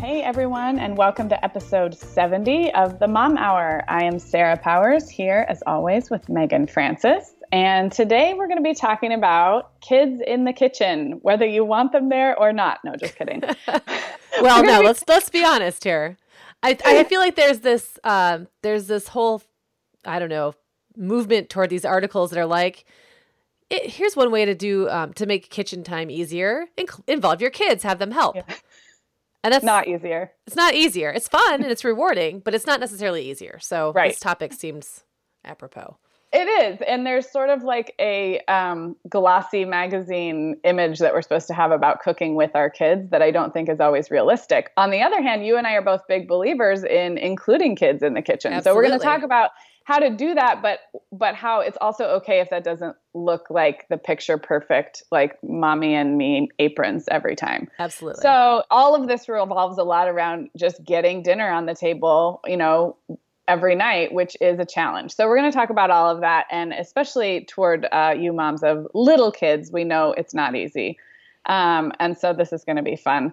Hey everyone, and welcome to episode 70 of the Mom Hour. I am Sarah Powers here, as always, with Megan Francis. And today we're going to be talking about kids in the kitchen, whether you want them there or not. No, just kidding. well, no, be- let's let's be honest here. I I feel like there's this uh, there's this whole I don't know movement toward these articles that are like. It, here's one way to do um, to make kitchen time easier. Inc- involve your kids, have them help. Yeah. And that's not easier. It's not easier. It's fun and it's rewarding, but it's not necessarily easier. So right. this topic seems apropos. It is. And there's sort of like a um, glossy magazine image that we're supposed to have about cooking with our kids that I don't think is always realistic. On the other hand, you and I are both big believers in including kids in the kitchen. Absolutely. So we're going to talk about how to do that but but how it's also okay if that doesn't look like the picture perfect like mommy and me aprons every time. Absolutely. So all of this revolves a lot around just getting dinner on the table you know every night which is a challenge. So we're going to talk about all of that and especially toward uh, you moms of little kids we know it's not easy. Um, and so this is going to be fun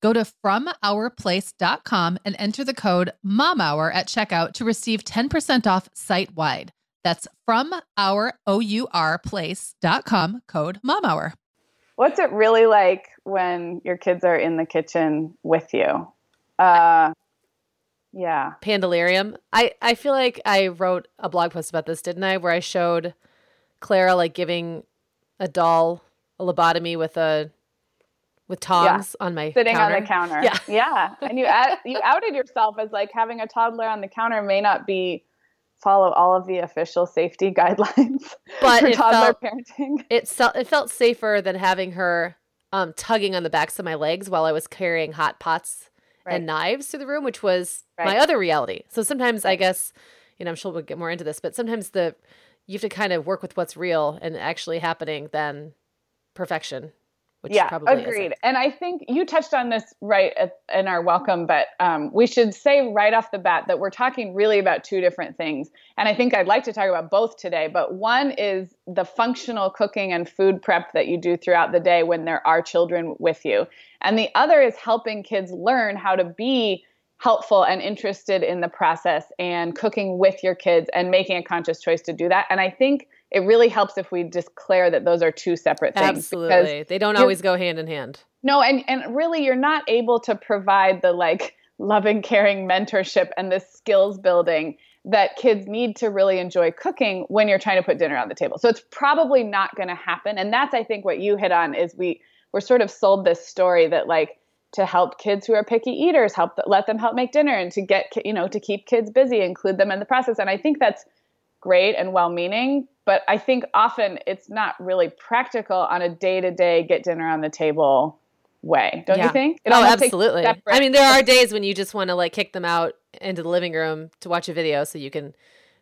Go to FromOurPlace.com and enter the code MOMHOUR at checkout to receive 10% off site wide. That's from our O-U-R code MOMHOUR. What's it really like when your kids are in the kitchen with you? Uh, yeah. Pandalarium. I, I feel like I wrote a blog post about this, didn't I? Where I showed Clara like giving a doll a lobotomy with a with tongs yeah. on my sitting counter. on the counter. Yeah, yeah, and you ad- you outed yourself as like having a toddler on the counter may not be follow all of the official safety guidelines but for toddler felt, parenting. It felt it felt safer than having her um, tugging on the backs of my legs while I was carrying hot pots right. and knives to the room, which was right. my other reality. So sometimes right. I guess you know I'm sure we'll get more into this, but sometimes the you have to kind of work with what's real and actually happening than perfection which yeah, probably agreed. Isn't. And I think you touched on this right at, in our welcome, but um, we should say right off the bat that we're talking really about two different things. And I think I'd like to talk about both today. But one is the functional cooking and food prep that you do throughout the day when there are children with you, and the other is helping kids learn how to be helpful and interested in the process and cooking with your kids and making a conscious choice to do that. And I think it really helps if we declare that those are two separate things. Absolutely. They don't always go hand in hand. No, and, and really you're not able to provide the like loving, caring mentorship and the skills building that kids need to really enjoy cooking when you're trying to put dinner on the table. So it's probably not going to happen. And that's I think what you hit on is we we're sort of sold this story that like to help kids who are picky eaters, help let them help make dinner and to get you know to keep kids busy, include them in the process. And I think that's great and well-meaning, but I think often it's not really practical on a day to day get dinner on the table way. Don't yeah. you think? It oh, absolutely. I mean, there are days when you just want to like kick them out into the living room to watch a video so you can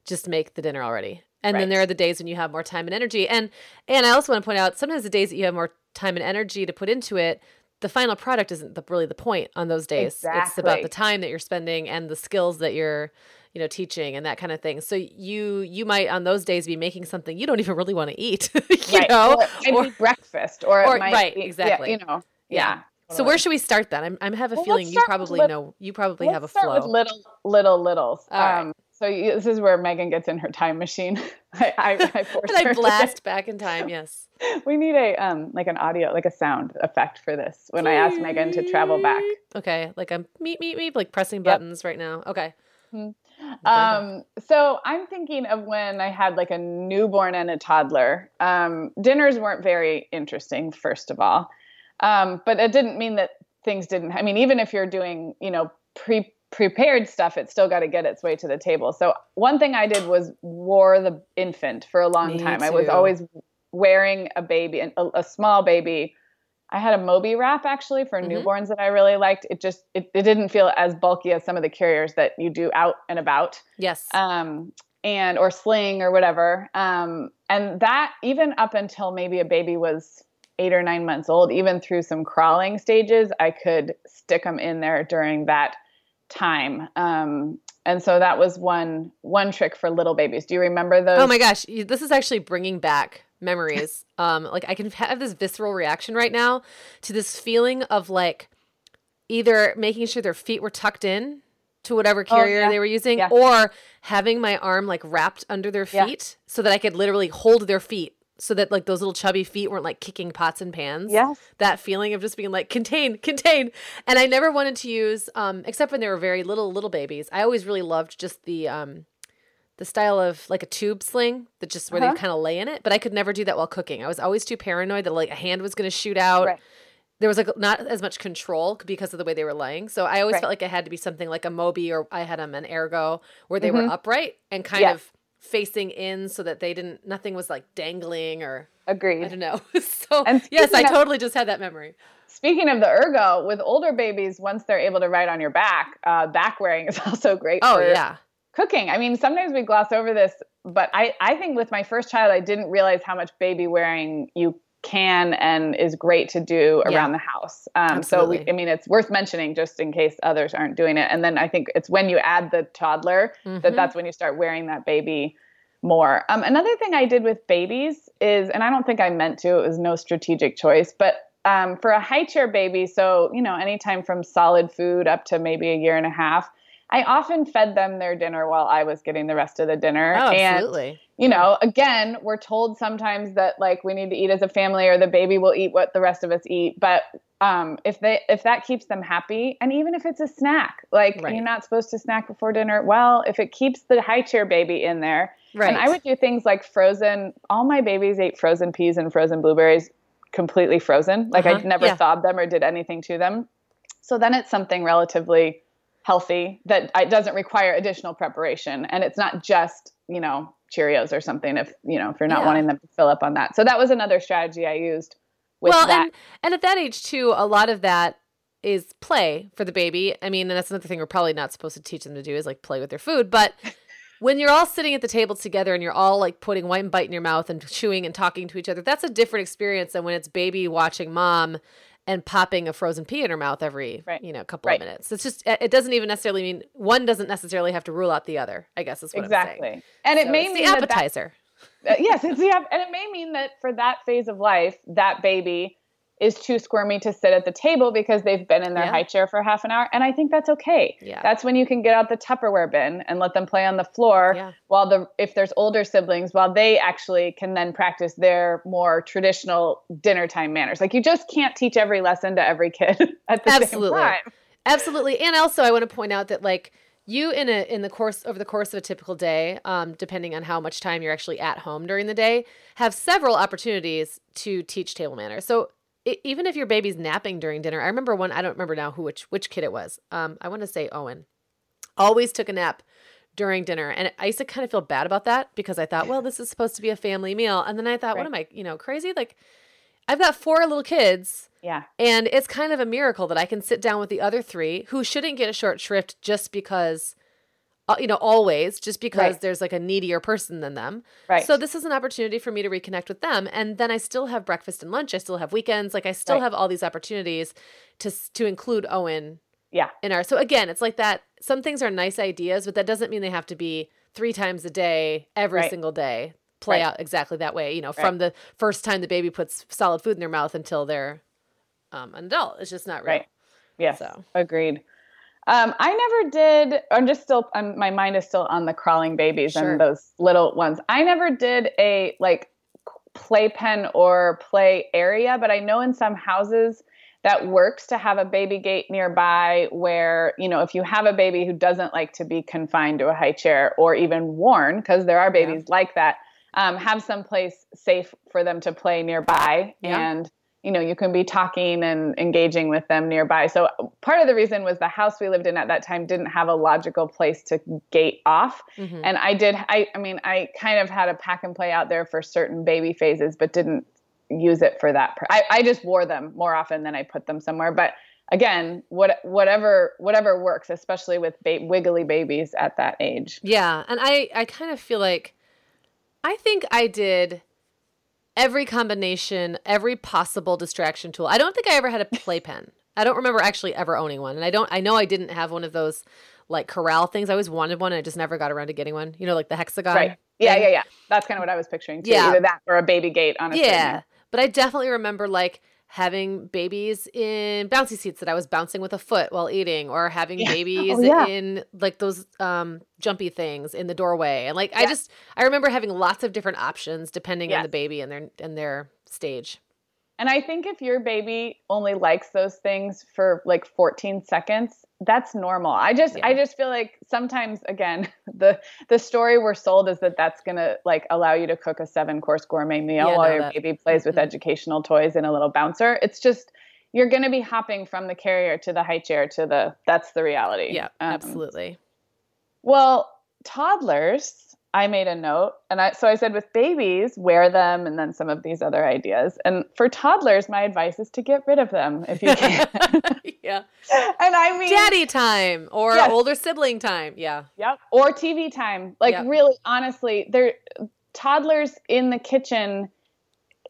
just make the dinner already. And right. then there are the days when you have more time and energy. And and I also want to point out sometimes the days that you have more time and energy to put into it, the final product isn't the, really the point on those days. Exactly. It's about the time that you're spending and the skills that you're you know teaching and that kind of thing. So you you might on those days be making something you don't even really want to eat you right. know? Or, or breakfast or, or right be, exactly. yeah, you know yeah, yeah. so where should we start then? I'm, I'm have a well, feeling you probably know you probably have a flow with little little littles. All um, right. so you, this is where megan gets in her time machine. I i, I, force I blast back in time yes. We need a um like an audio like a sound effect for this when i ask megan to travel back. Okay like i'm meet meet meet like pressing buttons yep. right now. Okay. Mm-hmm. Um, so I'm thinking of when I had like a newborn and a toddler. Um, dinners weren't very interesting, first of all, um, but it didn't mean that things didn't. I mean, even if you're doing, you know, pre prepared stuff, it's still got to get its way to the table. So one thing I did was wore the infant for a long Me time. Too. I was always wearing a baby, a, a small baby I had a Moby wrap actually for mm-hmm. newborns that I really liked. It just it, it didn't feel as bulky as some of the carriers that you do out and about. Yes. Um and or sling or whatever. Um and that even up until maybe a baby was 8 or 9 months old, even through some crawling stages, I could stick them in there during that time. Um and so that was one one trick for little babies. Do you remember those? Oh my gosh, this is actually bringing back memories. um, like I can have this visceral reaction right now to this feeling of like either making sure their feet were tucked in to whatever carrier oh, yeah. they were using, yeah. or having my arm like wrapped under their feet yeah. so that I could literally hold their feet so that like those little chubby feet weren't like kicking pots and pans. Yes. That feeling of just being like contain, contain. And I never wanted to use um except when they were very little little babies. I always really loved just the um the style of like a tube sling that just where uh-huh. they kind of lay in it. But I could never do that while cooking. I was always too paranoid that like a hand was going to shoot out. Right. There was like not as much control because of the way they were laying. So I always right. felt like it had to be something like a Moby or I had them an Ergo where they mm-hmm. were upright and kind of facing in so that they didn't nothing was like dangling or Agreed. I don't know. so yes, I of- totally just had that memory. Speaking of the ergo, with older babies, once they're able to ride on your back, uh, back wearing is also great. Oh yeah. Cooking. I mean, sometimes we gloss over this, but I, I think with my first child, I didn't realize how much baby wearing you can and is great to do Yeah. around the house. Um, so we, I mean, it's worth mentioning just in case others aren't doing it. And then I think it's when you add the toddler that Mhm. that's when you start wearing that baby more. Um, another thing I did with babies is, and I don't think I meant to, it was no strategic choice, but um, for a high chair baby, so, you know, anytime from solid food up to maybe a year and a half, I often fed them their dinner while I was getting the rest of the dinner. Oh, and, absolutely. you know, again, we're told sometimes that like we need to eat as a family or the baby will eat what the rest of us eat. But um, if they if that keeps them happy, and even if it's a snack, like Right. you're not supposed to snack before dinner. Well, if it keeps the high chair baby in there, Right. and I would do things like frozen. All my babies ate frozen peas and frozen blueberries, completely frozen. Like Uh-huh. I never Yeah. thawed them or did anything to them. So then it's something relatively healthy that it doesn't require additional preparation, and it's not just you know Cheerios or something. If you know if you're not Yeah. wanting them to fill up on that. So that was another strategy I used with well, that. and and at that age too, a lot of that is play for the baby. I mean, and that's another thing we're probably not supposed to teach them to do is like play with their food. But when you're all sitting at the table together and you're all like putting one bite in your mouth and chewing and talking to each other, that's a different experience than when it's baby watching mom and popping a frozen pea in her mouth every Right. you know couple Right. of minutes. It's just it doesn't even necessarily mean one doesn't necessarily have to rule out the other. I guess is what I'm saying. exactly, and it So may mean the that that appetizer. Uh, yes, it's the and it may mean that for that phase of life, that baby is too squirmy to sit at the table because they've been in their Yeah. high chair for half an hour, and I think that's okay. Yeah. That's when you can get out the Tupperware bin and let them play on the floor. Yeah. While the if there's older siblings, while they actually can then practice their more traditional dinner time manners. Like you just can't teach every lesson to every kid at the Absolutely. same time. Absolutely. Absolutely. And also I want to point out that like you in a in the course over the course of a typical day, um, depending on how much time you're actually at home during the day, have several opportunities to teach table manners. So i even if your baby's napping during dinner, I remember one. I don't remember now who which which kid it was. Um, I want to say Owen. Always took a nap during dinner, and I used to kind of feel bad about that because I thought, well, this is supposed to be a family meal, and then I thought, what am I, you know, crazy? Like, I've got four little kids. Yeah. And it's kind of a miracle that I can sit down with the other three who shouldn't get a short shrift just because, uh, you know, always, just because Right. there's like a needier person than them. Right. So this is an opportunity for me to reconnect with them. And then I still have breakfast and lunch. I still have weekends. Like I still Right. have all these opportunities to, to include Owen yeah. in our. So again, it's like that. Some things are nice ideas, but that doesn't mean they have to be three times a day, every Right. single day. Play out exactly that way, you know, from the first time the baby puts solid food in their mouth until they're um, an adult. It's just not real. Right. Yes. So. Agreed. Um, I never did. I'm just still. Um, my mind is still on the crawling babies Sure. and those little ones. I never did a like playpen or play area, but I know in some houses that works to have a baby gate nearby where you know if you have a baby who doesn't like to be confined to a high chair or even worn because there are Yeah. babies like that um, have some place safe for them to play nearby Yeah. and you know you can be talking and engaging with them nearby. So part of the reason was the house we lived in at that time didn't have a logical place to gate off. Mhm. and i did i i mean i kind of had a pack and play out there for certain baby phases but didn't use it for that I, I just wore them more often than i put them somewhere. But again what whatever whatever works especially with ba- wiggly babies at that age. Yeah, and I I kind of feel like I think I did every combination, every possible distraction tool. I don't think I ever had a playpen. I don't remember actually ever owning one, and I don't. I know I didn't have one of those like corral things. I always wanted one, and I just never got around to getting one. You know, like the hexagon. right yeah thing. yeah yeah that's kind of what i was picturing too Yeah. either that or a baby gate on a Yeah, certain- but I definitely remember like having babies in bouncy seats that I was bouncing with a foot while eating, or having Yeah. babies Oh, yeah. in like those um, jumpy things in the doorway, and like I just I remember having lots of different options depending on the baby and their and their stage. And I think if your baby only likes those things for like 14 seconds, that's normal. I just I just feel like sometimes again, the the story we're sold is that that's going to like allow you to cook a seven-course gourmet meal Yeah, while no, your that- baby plays with mhm. educational toys and a little bouncer. It's just you're going to be hopping from the carrier to the high chair to the that's the reality. Yeah, Um, absolutely. Well, toddlers I made a note and I so I said with babies, wear them and then some of these other ideas. And for toddlers, my advice is to get rid of them if you can. yeah. And I mean daddy time or Yes. older sibling time. Yeah. Yep. Or TV time. Like Yep. really honestly, they're toddlers in the kitchen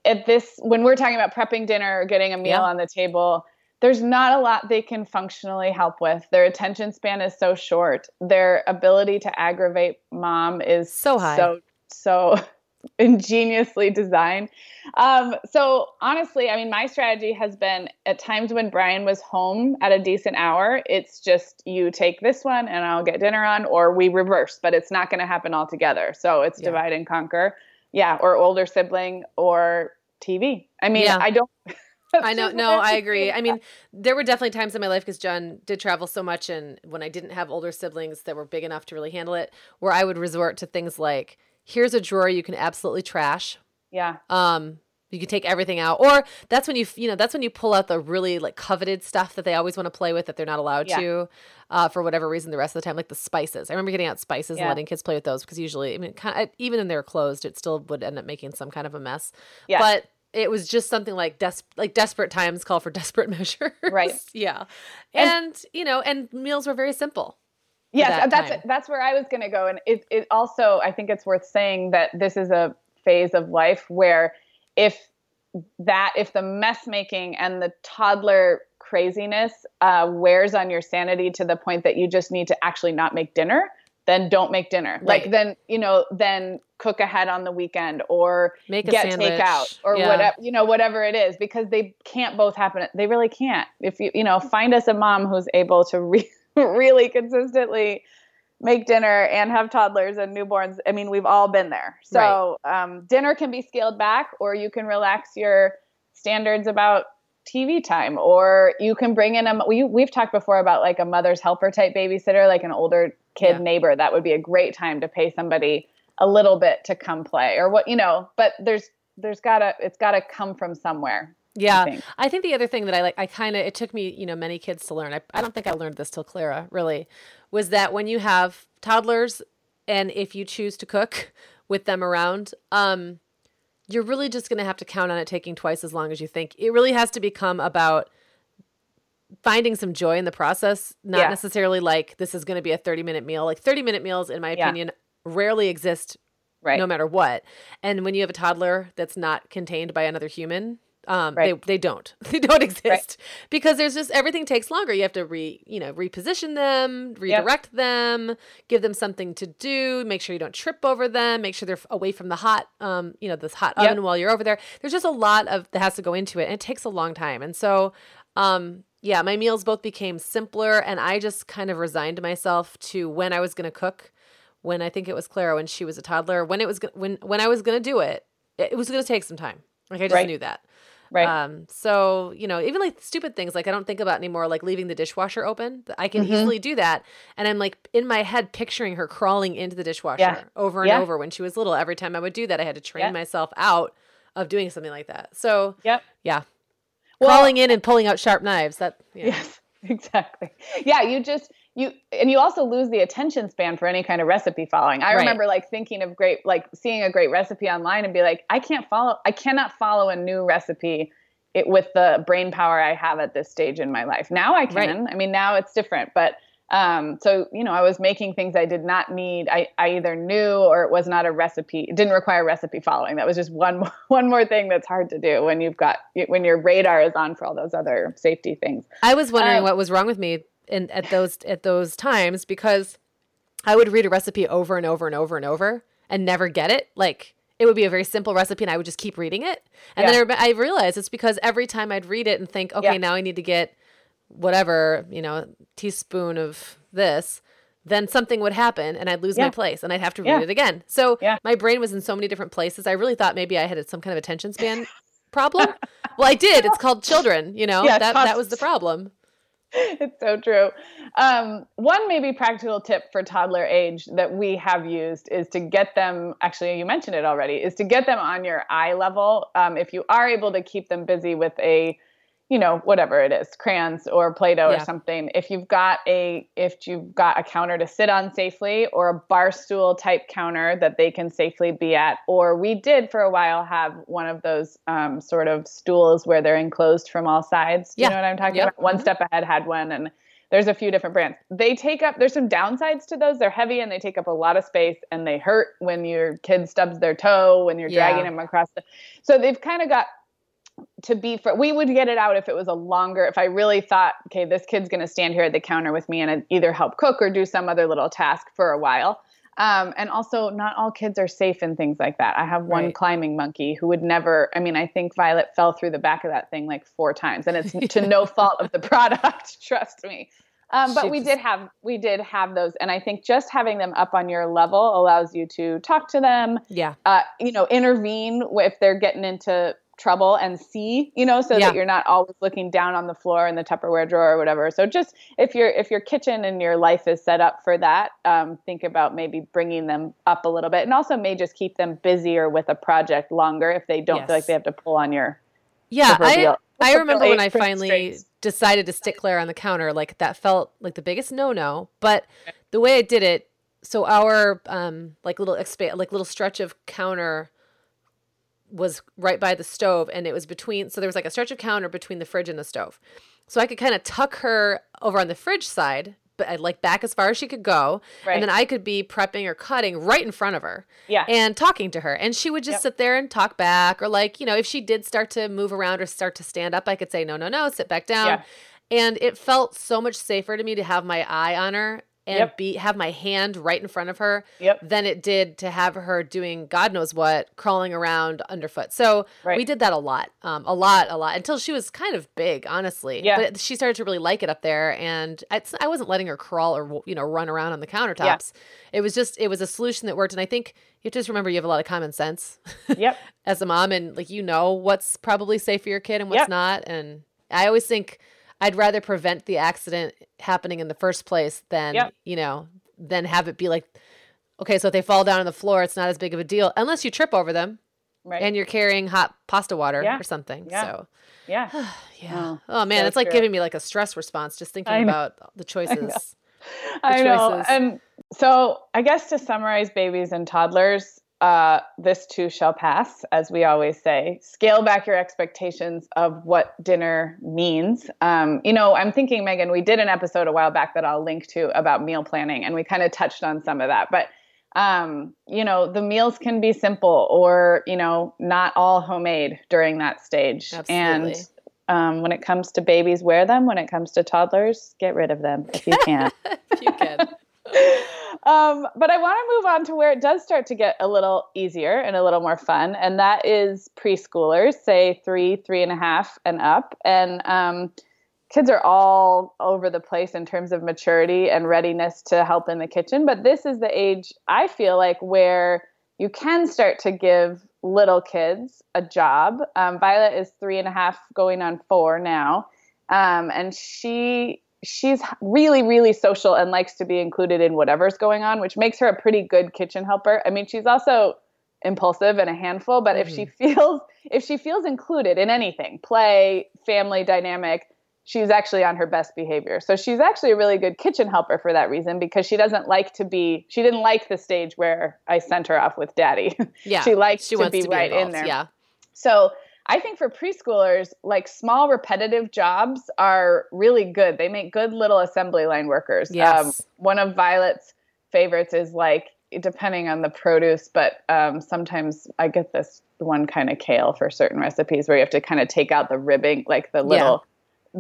at this when we're talking about prepping dinner or getting a meal Yeah. on the table, there's not a lot they can functionally help with. Their attention span is so short. Their ability to aggravate mom is So high. So so ingeniously designed. Um, so honestly, I mean, my strategy has been at times when Brian was home at a decent hour, it's just you take this one and I'll get dinner on, or we reverse, but it's not going to happen all together. So it's Yeah. divide and conquer. Yeah, or older sibling or TV. I mean, Yeah. I don't. I know. No, I agree. I mean, there were definitely times in my life because John did travel so much, and when I didn't have older siblings that were big enough to really handle it, where I would resort to things like, "Here's a drawer you can absolutely trash. yeah, Um, you can take everything out." Or that's when you, you know, that's when you pull out the really like coveted stuff that they always want to play with that they're not allowed Yeah. to, uh, for whatever reason. The rest of the time, like the spices. I remember getting out spices Yeah. and letting kids play with those because usually, I mean, kind of, even when they were closed, it still would end up making some kind of a mess. Yeah. But it was just something like des- like desperate times call for desperate measures. Right. yeah. And- And, you know, and meals were very simple. Yes, that that's time. that's where I was going to go, and it it also I think it's worth saying that this is a phase of life where if that if the mess making and the toddler craziness uh, wears on your sanity to the point that you just need to actually not make dinner, then don't make dinner. Like then you know then cook ahead on the weekend or Make a get sandwich. takeout or Yeah. whatever you know whatever it is because they can't both happen they really can't if you you know find us a mom who's able to re- really consistently make dinner and have toddlers and newborns i mean we've all been there so um, dinner can be scaled back or you can relax your standards about tv time or you can bring in a we, we've talked before about like a mother's helper type babysitter like an older kid Yeah. neighbor that would be a great time to pay somebody a little bit to come play or what you know but there's there's gotta it's gotta come from somewhere I Yeah. think. I think the other thing that I like, I kind of, it took me, you know, many kids to learn. I, I don't think I learned this till Clara, really, was that when you have toddlers and if you choose to cook with them around, um, you're really just going to have to count on it taking twice as long as you think. It really has to become about finding some joy in the process, not Yeah. necessarily like this is going to be a 30 minute meal. Like 30 minute meals, in my Yeah. opinion, rarely exist right no matter what. And when you have a toddler that's not contained by another human, um, Right. they they don't they don't exist because there's just everything takes longer. You have to re you know reposition them, redirect them, give them something to do, make sure you don't trip over them, make sure they're away from the hot um you know this hot Yep. oven while you're over there. There's just a lot of that has to go into it, and it takes a long time. And so um yeah, my meals both became simpler, and I just kind of resigned myself to when I was going to cook when I think it was Clara when she was a toddler, when it was when when I was going to do it, it it was going to take some time. Like I just Right. knew that. Right Um, so you know, even like stupid things like I don't think about anymore, like leaving the dishwasher open. I can Mhm. easily do that, and I'm like in my head picturing her crawling into the dishwasher Yeah. over and Yeah. over when she was little. Every time I would do that, I had to train Yeah. myself out of doing something like that. So yep yeah, Well- crawling in and pulling out sharp knives. That yeah. Yes, exactly. Yeah, you just you and you also lose the attention span for any kind of recipe following. I Right. remember like thinking of great like seeing a great recipe online and be like, I can't follow I cannot follow a new recipe it with the brain power I have at this stage in my life. Now I can. I mean, now it's different, but um so you know i was making things i did not need i i either knew or it was not a recipe it didn't require recipe following that was just one more, one more thing that's hard to do when you've got when your radar is on for all those other safety things I was wondering Um, what was wrong with me in at those at those times because I would read a recipe over and over and over and over and never get it. Like it would be a very simple recipe and I would just keep reading it. And then I, I realized it's because every time I'd read it and think, okay, Yeah. now I need to get whatever, you know, teaspoon of this, then something would happen and I'd lose my place and I'd have to read Yeah. it again. So Yeah. my brain was in so many different places. I really thought maybe I had some kind of attention span problem. well, I did. It's called children, you know. Yeah, that that was the problem. it's so true. Um, one maybe practical tip for toddler age that we have used is to get them. Actually, you mentioned it already. Is to get them on your eye level. Um, if you are able to keep them busy with a, you know, whatever it is, crayons or Play-Doh Yeah. or something. If you've got a if you've got a counter to sit on safely or a bar stool type counter that they can safely be at, or we did for a while have one of those um, sort of stools where they're enclosed from all sides. Yeah. You know what I'm talking Yep. about? One Mhm. step ahead had one and there's a few different brands. They take up there's some downsides to those. They're heavy and they take up a lot of space and they hurt when your kid stubs their toe when you're Yeah. dragging them across the so they've kind of got to be for we would get it out if it was a longer if i really thought okay this kid's going to stand here at the counter with me and either help cook or do some other little task for a while um, and also not all kids are safe in things like that i have one Right. climbing monkey who would never i mean i think violet fell through the back of that thing like four times and it's to no fault of the product trust me um, but we did have we did have those and i think just having them up on your level allows you to talk to them Yeah. uh, you know, intervene if they're getting into trouble and see, you know, so Yeah. that you're not always looking down on the floor in the Tupperware drawer or whatever. So just if your if your kitchen and your life is set up for that, um, think about maybe bringing them up a little bit, and also may just keep them busier with a project longer if they don't feel like they have to pull on your. Yeah, I, I remember when I finally decided to stick Claire on the counter. Like that felt like the biggest no no. But the way I did it, so our um like little expand like little stretch of counter was right by the stove, and it was between. So there was like a stretch of counter between the fridge and the stove. So I could kind of tuck her over on the fridge side, but I'd like back as far as she could go, Right. and then I could be prepping or cutting right in front of her Yeah. and talking to her. And she would just Yep. sit there and talk back. Or, like, you know, if she did start to move around or start to stand up, I could say, no, no, no, sit back down. Yeah. And it felt so much safer to me to have my eye on her and Yep. be have my hand right in front of her Yep. than it did to have her doing God knows what, crawling around underfoot. So Right. we did that a lot, um, a lot, a lot until she was kind of big, honestly. Yeah. But she started to really like it up there, and it's, I wasn't letting her crawl or you know run around on the countertops. Yeah. It was just it was a solution that worked, and I think you just remember you have a lot of common sense Yep. as a mom, and like you know what's probably safe for your kid and what's Yep. not. And I always think I'd rather prevent the accident happening in the first place than Yep. you know than have it be like. Okay, so if they fall down on the floor, it's not as big of a deal unless you trip over them Right. and you're carrying hot pasta water Yeah. or something. Yeah. So, yeah. yeah. Oh, Oh, man, it's like true. giving me like a stress response just thinking I know. about the choices. I know. choices. And um, so I guess to summarize babies and toddlers, uh, this too shall pass, as we always say. Scale back your expectations of what dinner means. Um, you know, I'm thinking, Megan, we did an episode a while back that I'll link to about meal planning, and we kind of touched on some of that. But um, you know, the meals can be simple or, you know, not all homemade during that stage. Absolutely. And um, when it comes to babies, wear them. When it comes to toddlers, get rid of them if you can. if you can. Um, but I want to move on to where it does start to get a little easier and a little more fun, and that is preschoolers, say three, three and a half, and up. And um, kids are all over the place in terms of maturity and readiness to help in the kitchen. But this is the age I feel like where you can start to give little kids a job. Um, Violet is three and a half, going on four now, um, and she she's really really social and likes to be included in whatever's going on, which makes her a pretty good kitchen helper. I mean, she's also impulsive and a handful, but if she mm-hmm. feels if she feels included in anything, play, family dynamic, she's actually on her best behavior. So she's actually a really good kitchen helper for that reason because she doesn't like to be she didn't like the stage where I sent her off with daddy. Yeah. she likes she to wants be to be right in there. Yeah. So I think for preschoolers, like small repetitive jobs are really good. They make good little assembly line workers. Um, one of Violet's favorites is like, depending on the produce, but um, sometimes I get this one kind of kale for certain recipes where you have to kind of take out the ribbing, like the little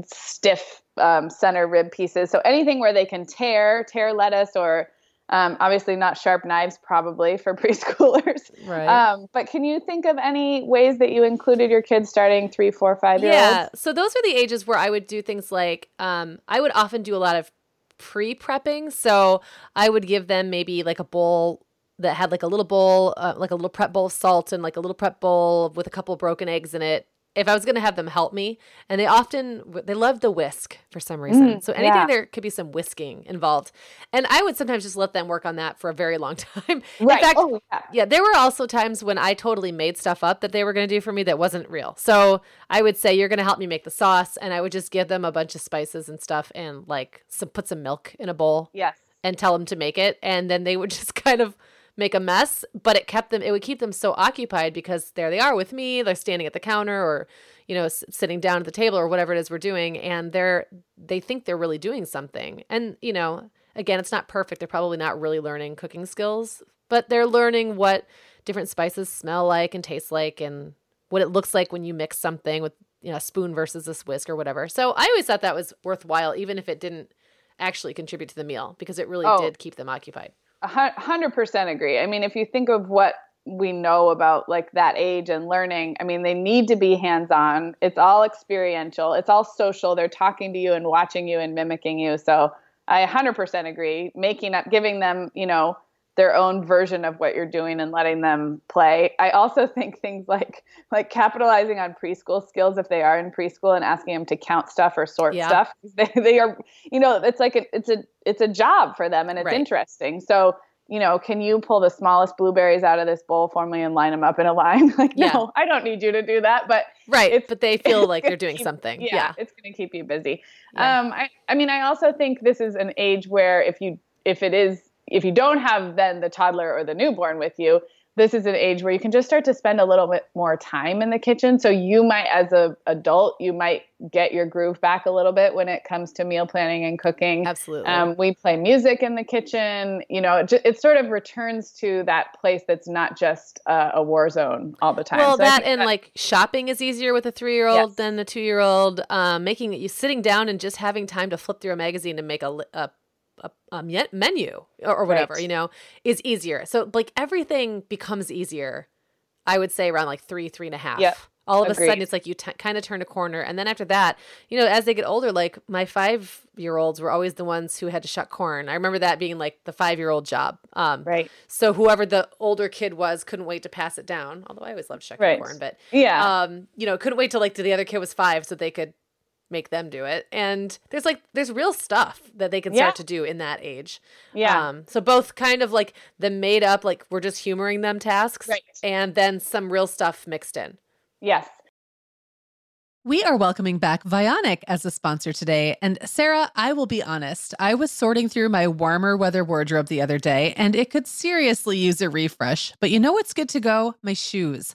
stiff um, center rib pieces. So anything where they can tear, tear lettuce or um, obviously not sharp knives probably for preschoolers. Right. Um, but can you think of any ways that you included your kids starting three, four, five year Yeah. olds? So those are the ages where I would do things like um, I would often do a lot of pre prepping. So I would give them maybe like a bowl that had like a little bowl, uh, like a little prep bowl of salt and like a little prep bowl with a couple of broken eggs in it. If I was going to have them help me, and they often they love the whisk for some reason. Mm, so anything yeah. there could be some whisking involved, and I would sometimes just let them work on that for a very long time. Right. In fact, Oh, yeah. yeah, there were also times when I totally made stuff up that they were going to do for me that wasn't real. So I would say, "You're going to help me make the sauce," and I would just give them a bunch of spices and stuff, and like some put some milk in a bowl Yes. and tell them to make it and then they would just kind of make a mess but it kept them it would keep them so occupied because there they are with me they're standing at the counter or you know s- sitting down at the table or whatever it is we're doing and they're they think they're really doing something and you know again it's not perfect they're probably not really learning cooking skills but they're learning what different spices smell like and taste like and what it looks like when you mix something with you know a spoon versus a whisk or whatever so i always thought that was worthwhile even if it didn't actually contribute to the meal because it really Oh. did keep them occupied. A hundred percent agree. I mean, if you think of what we know about like that age and learning, I mean, they need to be hands on. It's all experiential. It's all social. They're talking to you and watching you and mimicking you. So I hundred percent agree. Making up, giving them, you know, their own version of what you're doing and letting them play. I also think things like like capitalizing on preschool skills if they are in preschool and asking them to count stuff or sort Yeah. stuff. They, they are, you know, it's like a, it's a it's a job for them and it's Right. interesting. So you know, can you pull the smallest blueberries out of this bowl for me and line them up in a line? like, Yeah. no, I don't need you to do that. But Right. But they feel like they're doing keep- something. yeah, Yeah. it's going to keep you busy. Yeah. Um, I, I mean, I also think this is an age where if you, if it is, if you don't have then the toddler or the newborn with you, this is an age where you can just start to spend a little bit more time in the kitchen. So you might, as a adult, you might get your groove back a little bit when it comes to meal planning and cooking. Absolutely. Um, we play music in the kitchen. You know, it, it sort of returns to that place that's not just uh, a war zone all the time. well, So that and like shopping is easier with a three-year-old Yes. than the two-year-old. Um, making you sitting down and just having time to flip through a magazine and make a a, a, a menu or, or whatever Right. you know is easier. So like everything becomes easier. I would say around like three, three and a half. Yep. All of a sudden, it's like you t- kind of turn a corner, and then after that, you know, as they get older, like my five-year-olds were always the ones who had to shuck corn. I remember that being like the five-year-old job. Um, right. so whoever the older kid was couldn't wait to pass it down. Although I always loved shucking Right. corn, but Yeah. um, you know, couldn't wait till like the other kid was five so they could make them do it. And there's like there's real stuff that they can Yeah. start to do in that age. yeah. Um, so both kind of like the made up, like we're just humoring them tasks, Right. and then some real stuff mixed in. yes. We are welcoming back Vionic as a sponsor today. And Sarah, I will be honest, I was sorting through my warmer weather wardrobe the other day and it could seriously use a refresh. But you know what's good to go? My shoes.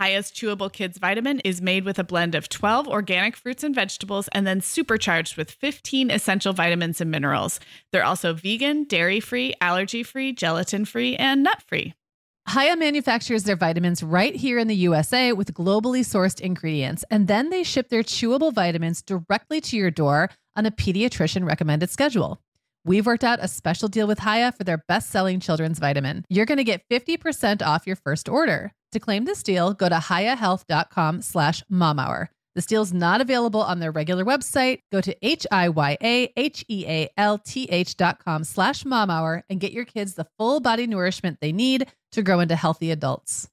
Hiya's chewable kids vitamin is made with a blend of 12 organic fruits and vegetables and then supercharged with 15 essential vitamins and minerals. They're also vegan, dairy free, allergy free, gelatin free, and nut free. Hiya manufactures their vitamins right here in the USA with globally sourced ingredients, and then they ship their chewable vitamins directly to your door on a pediatrician recommended schedule. We've worked out a special deal with Hiya for their best selling children's vitamin. You're going to get 50% off your first order. To claim this deal, go to hiyahealth.com slash momhour. This deal is not available on their regular website. Go to H-I-Y-A-H-E-A-L-T-H dot com slash momhour and get your kids the full body nourishment they need to grow into healthy adults.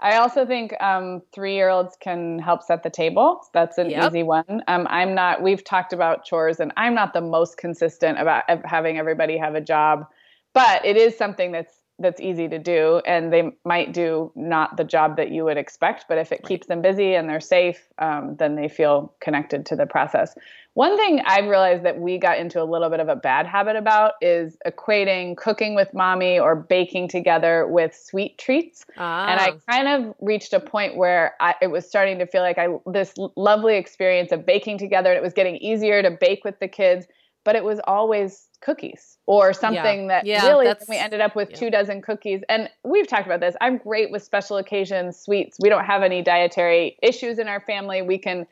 I also think um, three year olds can help set the table. That's an Yep. easy one. Um, I'm not, we've talked about chores, and I'm not the most consistent about having everybody have a job, but it is something that's that's easy to do and they might do not the job that you would expect but if it keeps them busy and they're safe um, then they feel connected to the process one thing i've realized that we got into a little bit of a bad habit about is equating cooking with mommy or baking together with sweet treats and I Ah. kind of reached a point where I, it was starting to feel like I this lovely experience of baking together. And it was getting easier to bake with the kids, but it was always cookies or something that Yeah, really we ended up with yeah. two dozen cookies. And we've talked about this. I'm great with special occasions, sweets. We don't have any dietary issues in our family. We can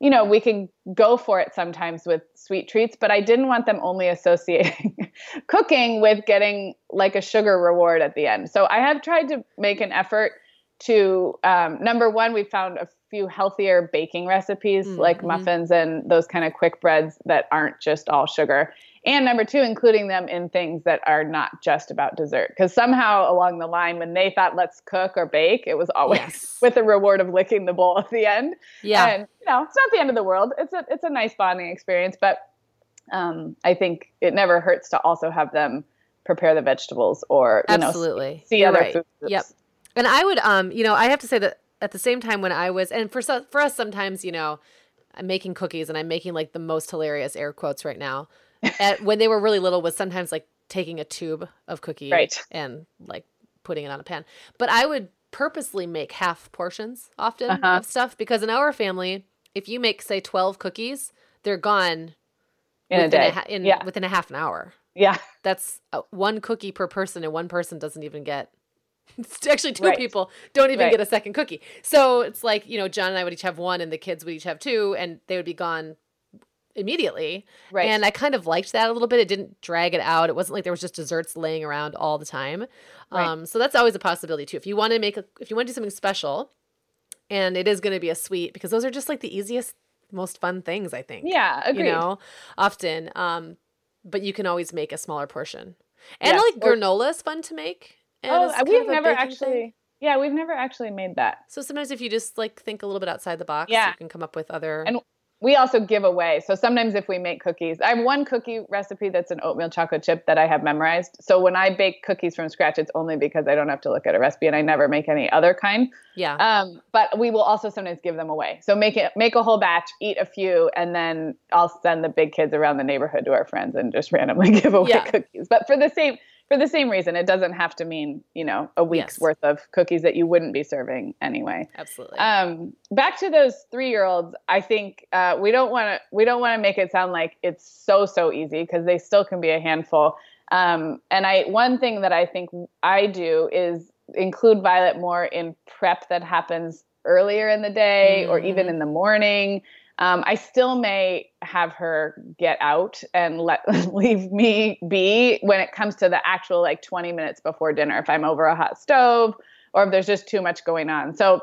you know, we can go for it sometimes with sweet treats, but I didn't want them only associating cooking with getting like a sugar reward at the end. So I have tried to make an effort to um, number one, we found a few healthier baking recipes Mm, like muffins and those kind of quick breads that aren't just all sugar. And number two, including them in things that are not just about dessert. Because somehow along the line, when they thought let's cook or bake, it was always Yes. with the reward of licking the bowl at the end. yeah. And you know, it's not the end of the world. It's a it's a nice bonding experience, but um, I think it never hurts to also have them prepare the vegetables or you know Absolutely. see You're other right. food groups. Yep. And I would, um, you know, I have to say that at the same time when I was, and for for us sometimes, you know, I'm making cookies and I'm making like the most hilarious air quotes right now. At when they were really little was sometimes like taking a tube of cookie Right. and like putting it on a pan. But I would purposely make half portions often Uh-huh. of stuff because in our family, if you make say 12 cookies, they're gone in a within day. ha- in, yeah, within a half an hour yeah, that's uh, one cookie per person and one person doesn't even get it's actually two Right. people don't even Right. get a second cookie so it's like you know john and i would each have one and the kids would each have two and they would be gone immediately right. and i kind of liked that a little bit it didn't drag it out it wasn't like there was just desserts laying around all the time Right. um, so that's always a possibility too if you want to make a if you want to do something special and it is going to be a sweet because those are just like the easiest most fun things i think yeah, agreed. you know, often. Um, but you can always make a smaller portion. And Yes, like granola is fun to make. And oh, we've never actually. thing. Yeah, we've never actually made that. So sometimes if you just like think a little bit outside the box, Yeah. you can come up with other. And we also give away. So sometimes if we make cookies, I have one cookie recipe that's an oatmeal chocolate chip that I have memorized. So when I bake cookies from scratch, it's only because I don't have to look at a recipe and I never make any other kind. yeah. Um, but we will also sometimes give them away. So make it make a whole batch, eat a few, and then I'll send the big kids around the neighborhood to our friends and just randomly give away Yeah. cookies. But for the same for the same reason, it doesn't have to mean you know a week's Yes. worth of cookies that you wouldn't be serving anyway. Absolutely. Um, back to those three year olds, I think uh, we don't want to we don't want to make it sound like it's so so easy because they still can be a handful. Um, and I one thing that I think I do is include Violet more in prep that happens earlier in the day or even Mhm. in the morning. Um, I still may have her get out and let leave me be when it comes to the actual like 20 minutes before dinner if I'm over a hot stove or if there's just too much going on. So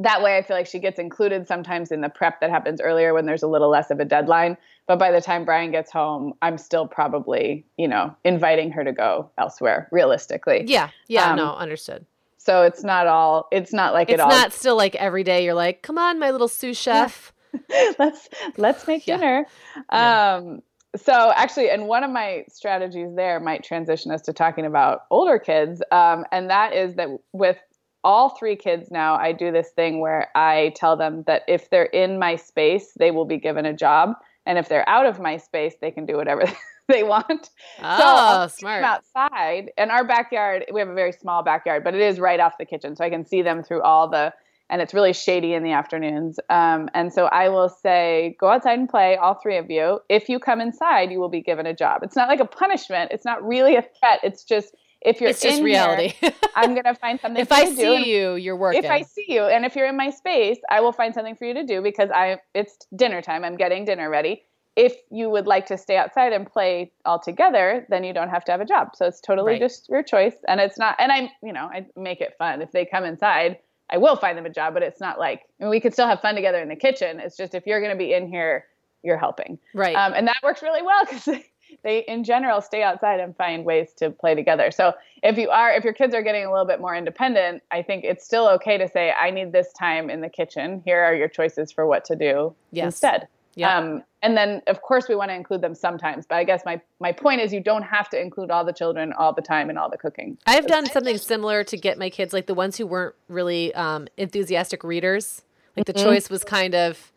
that way I feel like she gets included sometimes in the prep that happens earlier when there's a little less of a deadline. But by the time Brian gets home, I'm still probably, you know, inviting her to go elsewhere realistically. yeah. Yeah. um, no, understood. So it's not all it's not like It's it all not still like every day you're like, come on, my little sous chef. let's let's make Yeah. dinner. Yeah. Um, so actually, and one of my strategies there might transition us to talking about older kids, um, and that is that with all three kids now, I do this thing where I tell them that if they're in my space, they will be given a job, and if they're out of my space, they can do whatever they want. Oh, I'll smart. outside. And our backyard, we have a very small backyard, but it is right off the kitchen, so I can see them through all the. And it's really shady in the afternoons. Um, and so I will say, go outside and play, all three of you. If you come inside, you will be given a job. It's not like a punishment. It's not really a threat. It's just if you're It's just reality. here, I'm gonna find something. if for I see And you, you're working. if I see you, and if you're in my space, I will find something for you to do because I it's dinner time. I'm getting dinner ready. if you would like to stay outside and play all together, then you don't have to have a job. So it's totally Right. just your choice. And it's not, and I, you know, I make it fun. If they come inside, I will find them a job, but it's not like, I mean, we could still have fun together in the kitchen. It's just if you're going to be in here, you're helping. Right. Um, and that works really well because they, they, in general, stay outside and find ways to play together. So if you are, if your kids are getting a little bit more independent, I think it's still okay to say, I need this time in the kitchen. Here are your choices for what to do Yes. instead. Yeah. Um, and then, of course, we want to include them sometimes. But I guess my, my point is you don't have to include all the children all the time in all the cooking. I've done something similar to get my kids, like the ones who weren't really um, enthusiastic readers. Like the Mm-hmm. choice was kind of,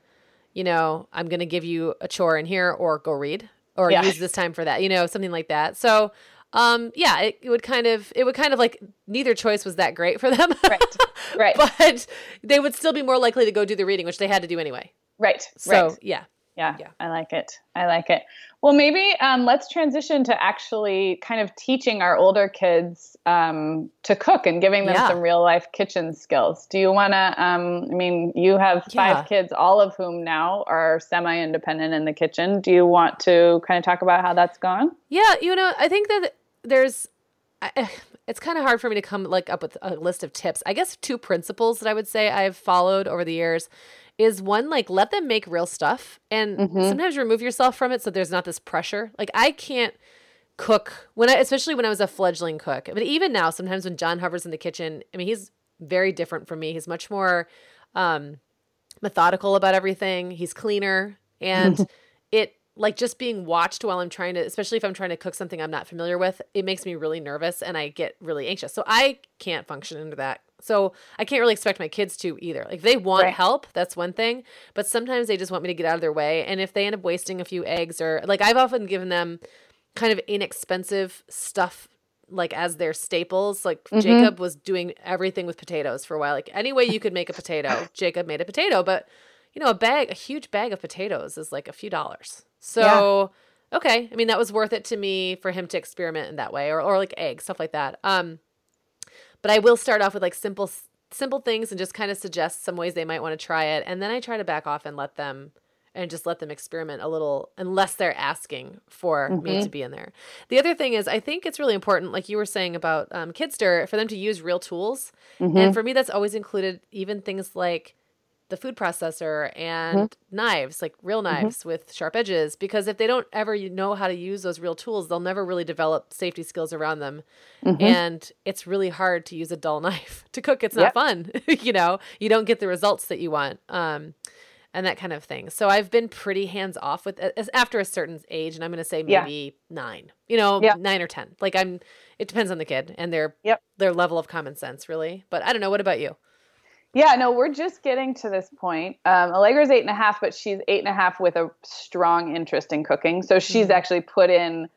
you know, I'm going to give you a chore in here or go read or Yeah. use this time for that, you know, something like that. So, um, yeah, it, it would kind of, it would kind of like neither choice was that great for them. Right. Right. but they would still be more likely to go do the reading, which they had to do anyway. Right. So, right. yeah. Yeah, Yeah. I like it. I like it. Well, maybe um, let's transition to actually kind of teaching our older kids um, to cook and giving them Yeah. some real life kitchen skills. Do you want to? Um, I mean, you have five Yeah. kids, all of whom now are semi independent in the kitchen. Do you want to kind of talk about how that's gone? Yeah, you know, I think that there's I, it's kind of hard for me to come like up with a list of tips. I guess two principles that I would say I've followed over the years is one like let them make real stuff and sometimes remove yourself from it so there's not this pressure. Like I can't cook when I especially when I was a fledgling cook. But even now sometimes when John hovers in the kitchen, I mean he's very different from me. He's much more um methodical about everything. He's cleaner and like just being watched while I'm trying to especially if I'm trying to cook something I'm not familiar with, it makes me really nervous and I get really anxious. So I can't function under that. So I can't really expect my kids to either. Like they want Right. help, that's one thing, but sometimes they just want me to get out of their way and if they end up wasting a few eggs or like I've often given them kind of inexpensive stuff like as their staples. Like mm-hmm. Jacob was doing everything with potatoes for a while. Like any way you could make a potato, Jacob made a potato. But you know, a bag, a huge bag of potatoes is like a few dollars. So okay, I mean that was worth it to me for him to experiment in that way, or or like eggs, stuff like that. Um, but I will start off with like simple simple things and just kind of suggest some ways they might want to try it, and then I try to back off and let them and just let them experiment a little unless they're asking for me to be in there. The other thing is I think it's really important, like you were saying about um, Kidstir, for them to use real tools. And for me, that's always included even things like the food processor and mm-hmm. knives, like real mm-hmm. knives with sharp edges, because if they don't ever know how to use those real tools, they'll never really develop safety skills around them. Mm-hmm. And it's really hard to use a dull knife to cook. It's not Yep. fun. you know, you don't get the results that you want. Um, and that kind of thing. So I've been pretty hands off with as- after a certain age, and I'm going to say Yeah. maybe nine. You know, Yeah. nine or ten. Like I'm. It depends on the kid and their Yep. their level of common sense, really. But I don't know. What about you? Yeah, no, we're just getting to this point. Um, Allegra's eight and a half, but she's eight and a half with a strong interest in cooking. So she's Mhm. actually put in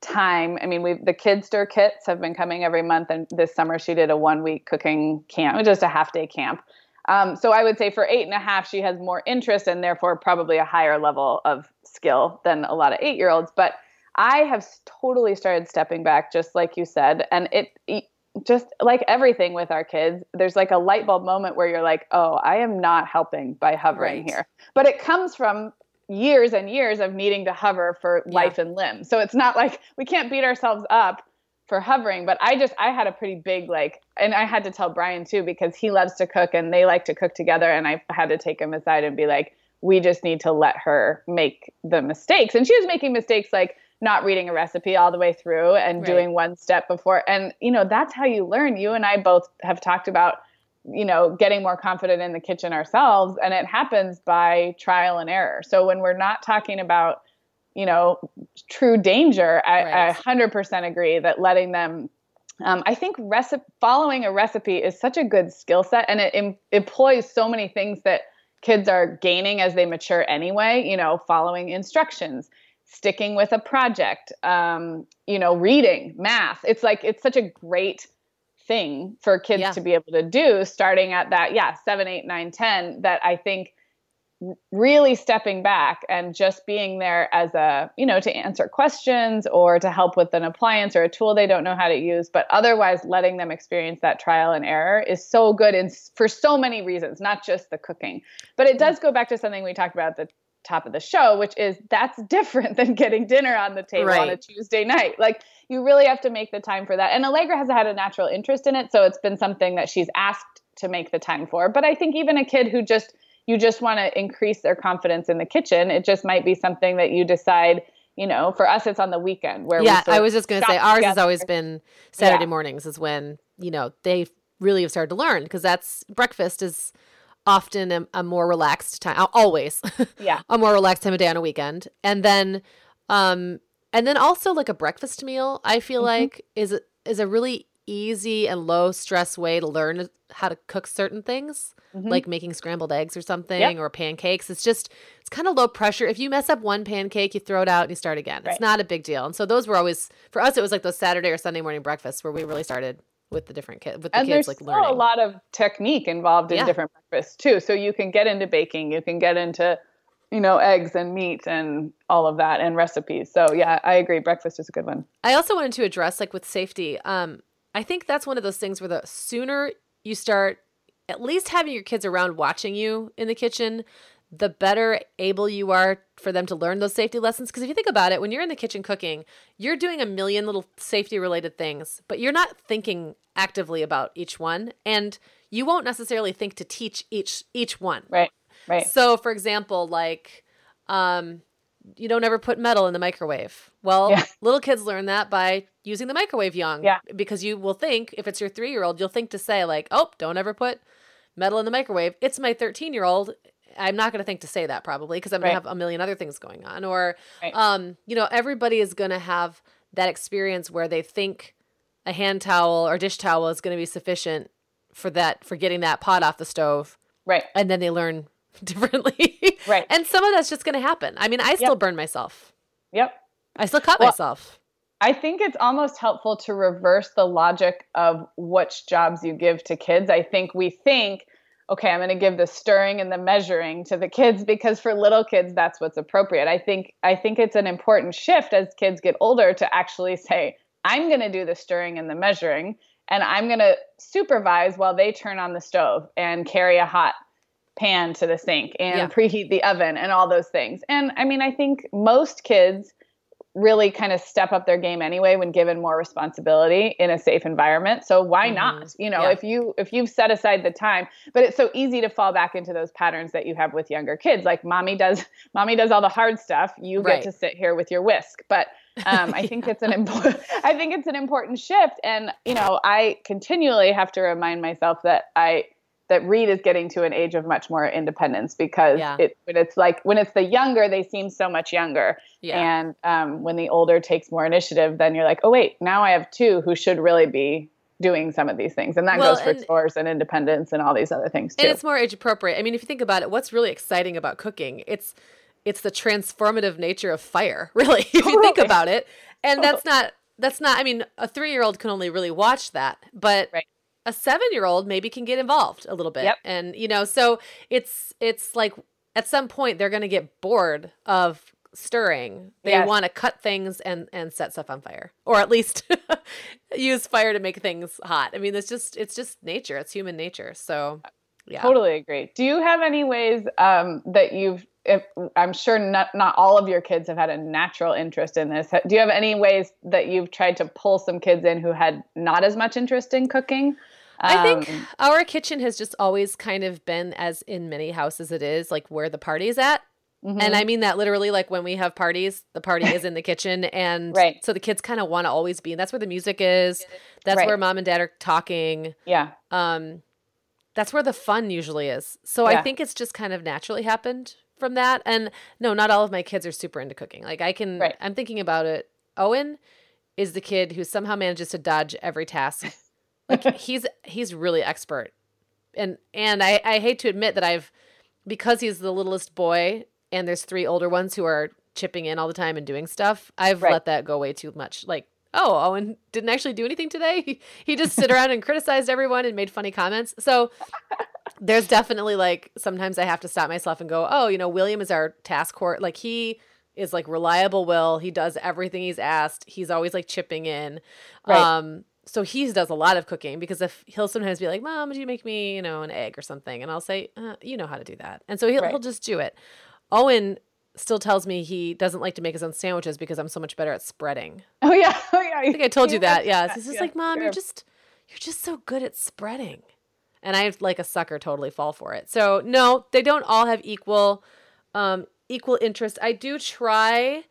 time. I mean, we've the Kidstir kits have been coming every month, and this summer she did a one week cooking camp, just a half day camp. Um, so I would say for eight and a half, she has more interest and therefore probably a higher level of skill than a lot of eight year olds. But I have totally started stepping back, just like you said, and it, it just like everything with our kids, there's like a light bulb moment where you're like, oh, I am not helping by hovering Right. here. But it comes from years and years of needing to hover for Yeah. life and limb. So it's not like we can't beat ourselves up for hovering, but I just I had a pretty big like and I had to tell Brian too because he loves to cook and they like to cook together and I had to take him aside and be like we just need to let her make the mistakes. And she was making mistakes like not reading a recipe all the way through and Right. doing one step before and you know that's how you learn. You and I both have talked about you know getting more confident in the kitchen ourselves and it happens by trial and error. So when we're not talking about you know true danger I, I 100% agree that letting them um, i think recipe following a recipe is such a good skill set and it em- employs so many things that kids are gaining as they mature anyway you know following instructions sticking with a project um, you know reading math. It's like it's such a great thing for kids Yeah. to be able to do starting at that yeah seven eight nine ten that i think really stepping back and just being there as a you know to answer questions or to help with an appliance or a tool they don't know how to use but otherwise letting them experience that trial and error is so good and for so many reasons not just the cooking. But it does go back to something we talked about at the top of the show, which is that's different than getting dinner on the table right. on a Tuesday night. Like you really have to make the time for that. And Allegra has had a natural interest in it, so it's been something that she's asked to make the time for. But I think even a kid who just you just want to increase their confidence in the kitchen, it just might be something that you decide you know, for us, it's on the weekend where yeah. I was just going to say ours together. has always been Saturday yeah. mornings is when you know they really have started to learn because that's breakfast is often a, a more relaxed time always yeah a more relaxed time of day on a weekend and then um and then also like a breakfast meal i feel mm-hmm. like is is a really easy and low stress way to learn how to cook certain things mm-hmm. like making scrambled eggs or something yep. or pancakes it's just it's kind of low pressure if you mess up one pancake you throw it out and you start again right. it's not a big deal and so those were always for us it was like those saturday or sunday morning breakfasts where we really started with the different kids with the and kids there's like still learning. a lot of technique involved in yeah. different breakfasts too. So you can get into baking you can get into you know eggs and meat and all of that and recipes. So yeah i agree breakfast is a good one. I also wanted to address like with safety um i think that's one of those things where the sooner you start at least having your kids around watching you in the kitchen the better able you are for them to learn those safety lessons. Because if you think about it, when you're in the kitchen cooking, you're doing a million little safety related things, but you're not thinking actively about each one. And you won't necessarily think to teach each each one. Right. Right. So for example, like um you don't ever put metal in the microwave. Well, yeah. little kids learn that by using the microwave young. Yeah. Because you will think, if it's your three year old, you'll think to say, like, oh, don't ever put metal in the microwave. It's my 13 year old I'm not going to think to say that probably because I'm right. going to have a million other things going on. Or, right. um, you know, everybody is going to have that experience where they think a hand towel or dish towel is going to be sufficient for that for getting that pot off the stove. Right. And then they learn differently. right. And some of that's just going to happen. I mean, I still yep. burn myself. Yep. I still cut well, myself. I think it's almost helpful to reverse the logic of which jobs you give to kids. I think we think okay, I'm going to give the stirring and the measuring to the kids because for little kids that's what's appropriate. I think I think it's an important shift as kids get older to actually say, I'm going to do the stirring and the measuring and I'm going to supervise while they turn on the stove and carry a hot pan to the sink and yeah. preheat the oven and all those things. And I mean, I think most kids really kind of step up their game anyway when given more responsibility in a safe environment so why mm-hmm. not you know yeah. if you if you've set aside the time but it's so easy to fall back into those patterns that you have with younger kids like mommy does mommy does all the hard stuff you right. get to sit here with your whisk but um, I think it's an important I think it's an important shift and you know I continually have to remind myself that I that Reed is getting to an age of much more independence because yeah. it when it's like when it's the younger they seem so much younger. Yeah. and um, when the older takes more initiative then you're like oh wait now I have two who should really be doing some of these things. And that well, goes for and, chores and independence and all these other things too. and it's more age appropriate. I mean if you think about it what's really exciting about cooking it's it's the transformative nature of fire really if you think about it. And that's not that's not I mean a three year old can only really watch that but right a seven year old maybe can get involved a little bit. Yep. And, you know, so it's, it's like at some point they're going to get bored of stirring. They yes. want to cut things and, and set stuff on fire or at least use fire to make things hot. I mean, it's just, it's just nature. It's human nature. So yeah. Totally agree. Do you have any ways um, that you've if, I'm sure not not all of your kids have had a natural interest in this. Do you have any ways that you've tried to pull some kids in who had not as much interest in cooking? I think um, our kitchen has just always kind of been as in many houses it is like where the party's at. Mm-hmm. And I mean that literally like when we have parties, the party is in the kitchen and right. so the kids kind of want to always be and that's where the music is. That's right. where mom and dad are talking. Yeah. Um that's where the fun usually is. So yeah. I think it's just kind of naturally happened from that. And no, not all of my kids are super into cooking. Like I can, right. I'm thinking about it. Owen is the kid who somehow manages to dodge every task. Like he's he's really expert. And and I I hate to admit that I've because he's the littlest boy and there's three older ones who are chipping in all the time and doing stuff. I've right. let that go way too much. Like oh, Owen didn't actually do anything today. He, he just sit around and criticized everyone and made funny comments. So there's definitely like sometimes I have to stop myself and go, oh, you know, William is our task court. Like he is like reliable Will. He does everything he's asked. He's always like chipping in. Right. Um, so he does a lot of cooking because if he'll sometimes be like, Mom, would you make me, you know, an egg or something? And I'll say, uh, you know how to do that. And so he'll, right. he'll just do it. Owen still tells me he doesn't like to make his own sandwiches because I'm so much better at spreading. Oh yeah, oh yeah. I think I told you that. Yeah, he's just Yeah, like, "Mom, sure. you're just you're just so good at spreading." And I like a sucker totally fall for it. So, no, they don't all have equal um equal interest. I do try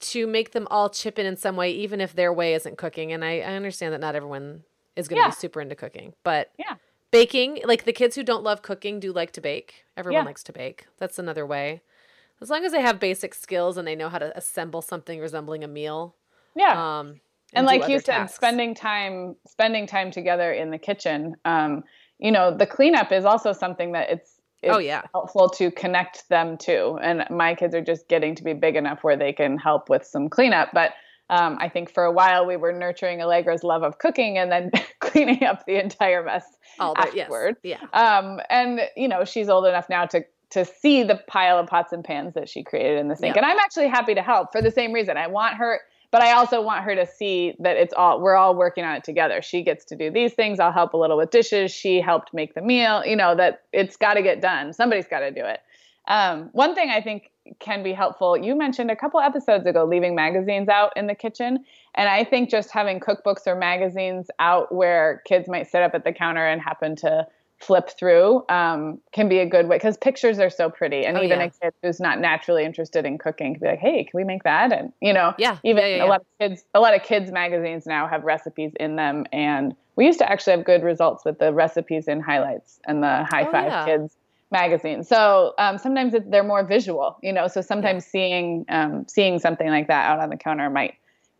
to make them all chip in in some way even if their way isn't cooking and I, I understand that not everyone is going to Yeah. be super into cooking. But Yeah. baking, like the kids who don't love cooking do like to bake. Everyone Yeah. likes to bake. That's another way. As long as they have basic skills and they know how to assemble something resembling a meal. Yeah. Um, and do like you said tasks. spending time spending time together in the kitchen um you know the cleanup is also something that it's Oh, yeah. helpful to connect them to and my kids are just getting to be big enough where they can help with some cleanup but um, I think for a while we were nurturing Allegra's love of cooking and then cleaning up the entire mess all the, yes. afterward. Yeah. Um, and you know, she's old enough now to to see the pile of pots and pans that she created in the sink. And I'm actually happy to help for the same reason. I want her, but I also want her to see that it's all we're all working on it together. She gets to do these things. I'll help a little with dishes. She helped make the meal. You know that it's got to get done. Somebody's got to do it. Um, one thing I think can be helpful. You mentioned a couple episodes ago leaving magazines out in the kitchen, and I think just having cookbooks or magazines out where kids might sit up at the counter and happen to flip through um, can be a good way because pictures are so pretty, and Oh, even yeah. a kid who's not naturally interested in cooking can be like, "Hey, can we make that?" And you know, Yeah. even yeah, yeah, a lot of kids a lot of kids magazines now have recipes in them and we used to actually have good results with the recipes in highlights and the high Oh, five kids magazine so um, sometimes it, they're more visual you know so sometimes seeing um, seeing something like that out on the counter might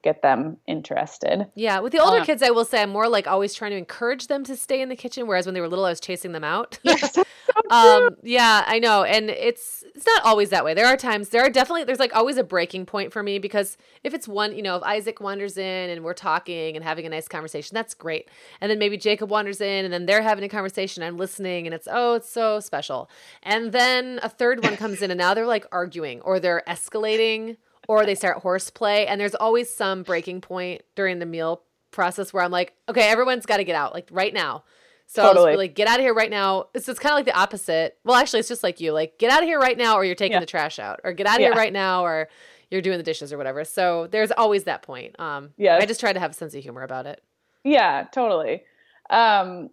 get them interested Yeah, with the older Uh, kids, I will say I'm more like always trying to encourage them to stay in the kitchen. Whereas when they were little, I was chasing them out. yes um, yeah, I know, and it's it's not always that way. There are times, there are definitely there's like always a breaking point for me because if it's one, you know, if Isaac wanders in and we're talking and having a nice conversation, that's great. And then maybe Jacob wanders in and then they're having a conversation, I'm listening, and it's oh, it's so special. And then a third one comes in, and now they're like arguing or they're escalating or they start horseplay, and there's always some breaking point during the meal process where I'm like, okay, everyone's got to get out like right now. So I was Totally. like, get out of here right now. It's, it's kind of like the opposite. Well, actually, it's just like you. Like, get out of here right now, or you're taking Yeah. the trash out, or get out of here right now, or you're doing the dishes or whatever. So there's always that point. Um, Yes. I just try to have a sense of humor about it. Yeah, totally. Um,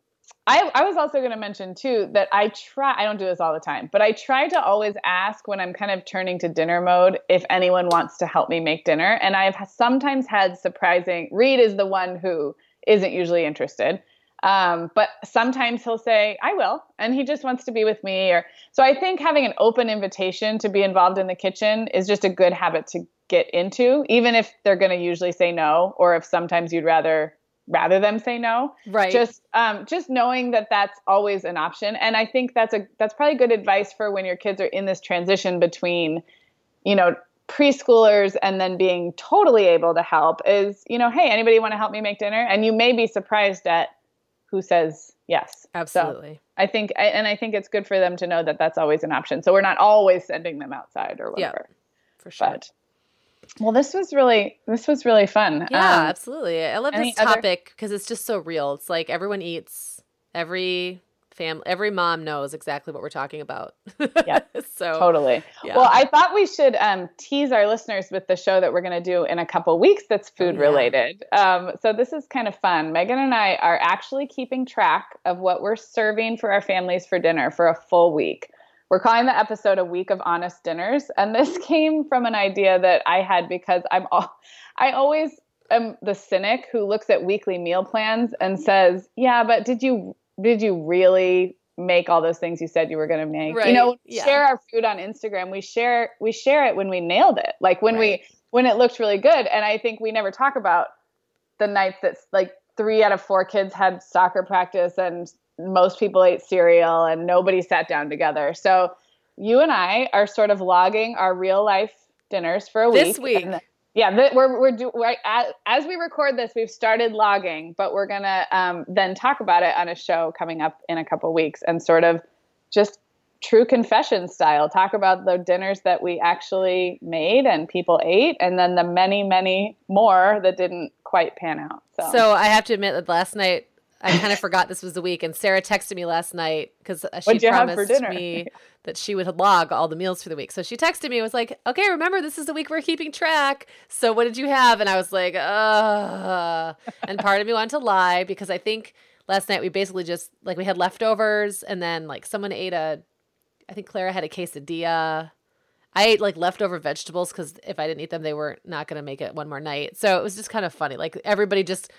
I, I was also going to mention too that I try, I don't do this all the time, but I try to always ask when I'm kind of turning to dinner mode if anyone wants to help me make dinner. And I've sometimes had surprising, Reed is the one who isn't usually interested. Um, but sometimes he'll say, I will. And he just wants to be with me. Or so I think having an open invitation to be involved in the kitchen is just a good habit to get into, even if they're going to usually say no, or if sometimes you'd rather rather them say no. Right. just um, just knowing that that's always an option. And i think that's a that's probably good advice for when your kids are in this transition between you know preschoolers and then being totally able to help is you know hey anybody want to help me make dinner? And you may be surprised at who says yes. So Absolutely. i think and i think it's good for them to know that that's always an option. So we're not always sending them outside or Yeah, whatever. For sure. but well this was really this was really fun yeah, Um, absolutely. I love this topic because it's just so real. It's like everyone eats. Every family, every mom knows exactly what we're talking about. Yeah, so Totally. Yeah. Well, I thought we should um, tease our listeners with the show that we're going to do in a couple weeks that's food yeah. related. Um, so this is kind of fun. Meagan and I are actually keeping track of what we're serving for our families for dinner for a full week. We're calling the episode a week of honest dinners, and this came from an idea that I had because I'm all, I always am the cynic who looks at weekly meal plans and says, "Yeah, but did you did you really make all those things you said you were going to make?" You know, yeah. share our food on Instagram. We share we share it when we nailed it, like when Right. we when it looked really good. And I think we never talk about the nights that like three out of four kids had soccer practice and most people ate cereal and nobody sat down together. So you and I are sort of logging our real life dinners for a week. This week. And- yeah, th- we're we're do right as, as we record this, we've started logging, but we're gonna um, then talk about it on a show coming up in a couple weeks and sort of just true confession style talk about the dinners that we actually made and people ate, and then the many many more that didn't quite pan out. So, So I have to admit that last night I kind of forgot this was the week, and Sarah texted me last night because she have for promised me that she would log all the meals for the week. So she texted me and was like, "Okay, remember this is the week we're keeping track. So what did you have?" And I was like, "Uh," and part of me wanted to lie because I think last night we basically just like we had leftovers, and then like someone ate a, I think Clara had a quesadilla. I ate like leftover vegetables because if I didn't eat them, they were not going to make it one more night. So it was just kind of funny. Like everybody just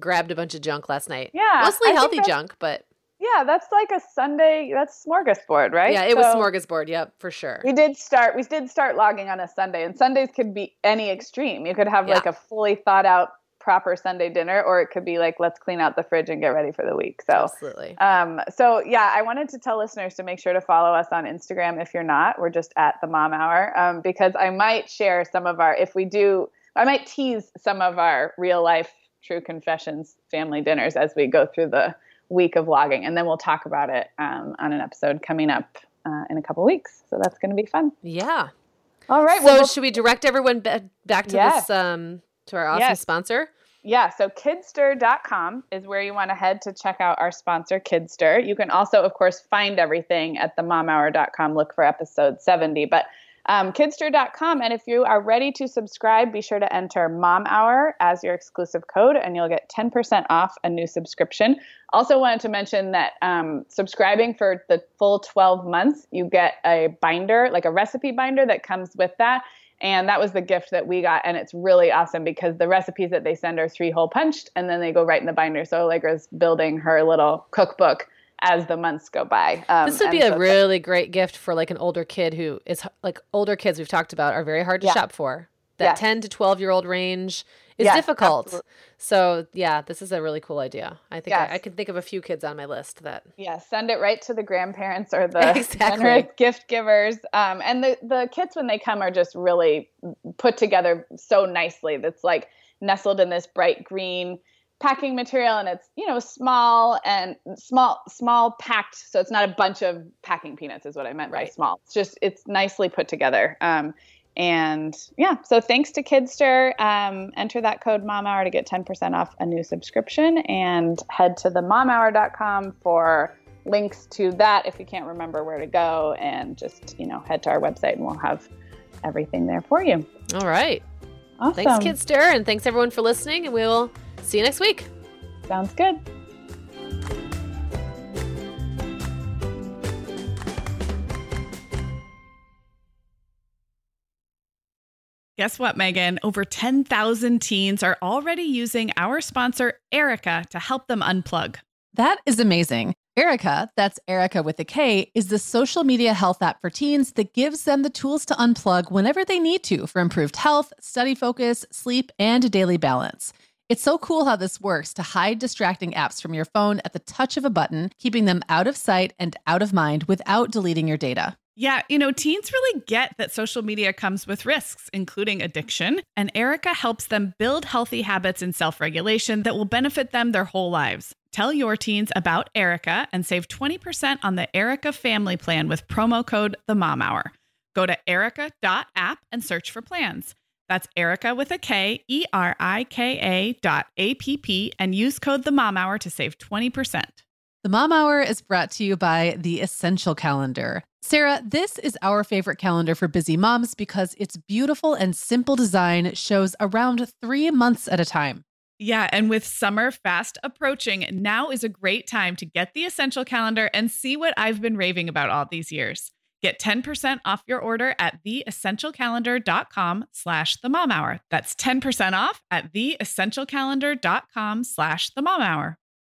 grabbed a bunch of junk last night. Yeah, mostly I healthy junk, but Yeah, that's like a Sunday. That's smorgasbord, right? yeah, it was smorgasbord. Yep, for sure. We did start. We did start logging on a Sunday, and Sundays could be any extreme. You could have Yeah. like a fully thought out, proper Sunday dinner, or it could be like let's clean out the fridge and get ready for the week. So. Absolutely. Um, so yeah, I wanted to tell listeners to make sure to follow us on Instagram if you're not. We're just at the Mom Hour um, because I might share some of our if we do. I might tease some of our real life true confessions family dinners as we go through the week of logging, and then we'll talk about it um, on an episode coming up uh, in a couple weeks. So that's going to be fun. Yeah. All right. So well, we'll- should we direct everyone ba- back to Yes. this um to our awesome Yes. sponsor? Yeah, so kidstir.com is where you want to head to check out our sponsor, Kidstir. You can also, of course, find everything at themomhour.com. Look for episode 70. But um, kidstir.com, and if you are ready to subscribe, be sure to enter Mom Hour as your exclusive code, and you'll get 10% off a new subscription. Also, wanted to mention that um, subscribing for the full 12 months, you get a binder, like a recipe binder that comes with that. And that was the gift that we got. And it's really awesome because the recipes that they send are three hole punched and then they go right in the binder. So Allegra's building her little cookbook as the months go by. Um, This would be a so- really great gift for like an older kid who is like older kids we've talked about are very hard to Yeah. shop for. That Yes. 10 to 12 year old range is Yes, difficult. absolutely. So, yeah, this is a really cool idea. I think Yes. I, I can think of a few kids on my list that Yeah, send it right to the grandparents or the Exactly. generous gift givers. Um, and the, the kits, when they come, are just really put together so nicely. That's like nestled in this bright green packing material and it's you know small and small small packed so it's not a bunch of packing peanuts is what i meant by Right. small it's just it's nicely put together um, and yeah so thanks to kidstir um, enter that code mom hour to get 10% off a new subscription and head to the momhour.com for links to that if you can't remember where to go and just you know head to our website and we'll have everything there for you All right. awesome Thanks, Kidstir, and thanks everyone for listening. And we will see you next week. sounds good Guess what, Meagan? Over 10,000 teens are already using our sponsor, Erika, to help them unplug. That is amazing. Erika, that's Erika with a K, is the social media health app for teens that gives them the tools to unplug whenever they need to for improved health, study focus, sleep, and daily balance. It's so cool how this works to hide distracting apps from your phone at the touch of a button, keeping them out of sight and out of mind without deleting your data. Yeah, you know, teens really get that social media comes with risks, including addiction, and Erika helps them build healthy habits and self regulation that will benefit them their whole lives. Tell your teens about Erika and save 20% on the Erika family plan with promo code The Mom Hour. Go to erika.app and search for plans. That's Erika with a K, E R I K A dot A P P, and use code The Mom Hour to save 20%. The Mom Hour is brought to you by the Essential Calendar. Sarah, this is our favorite calendar for busy moms because its beautiful and simple design shows around three months at a time. Yeah, and with summer fast approaching, now is a great time to get the essential calendar and see what I've been raving about all these years. Get 10% off your order at theessentialcalendar.com slash the mom hour. That's 10% off at theessentialcalendar.com slash the mom hour.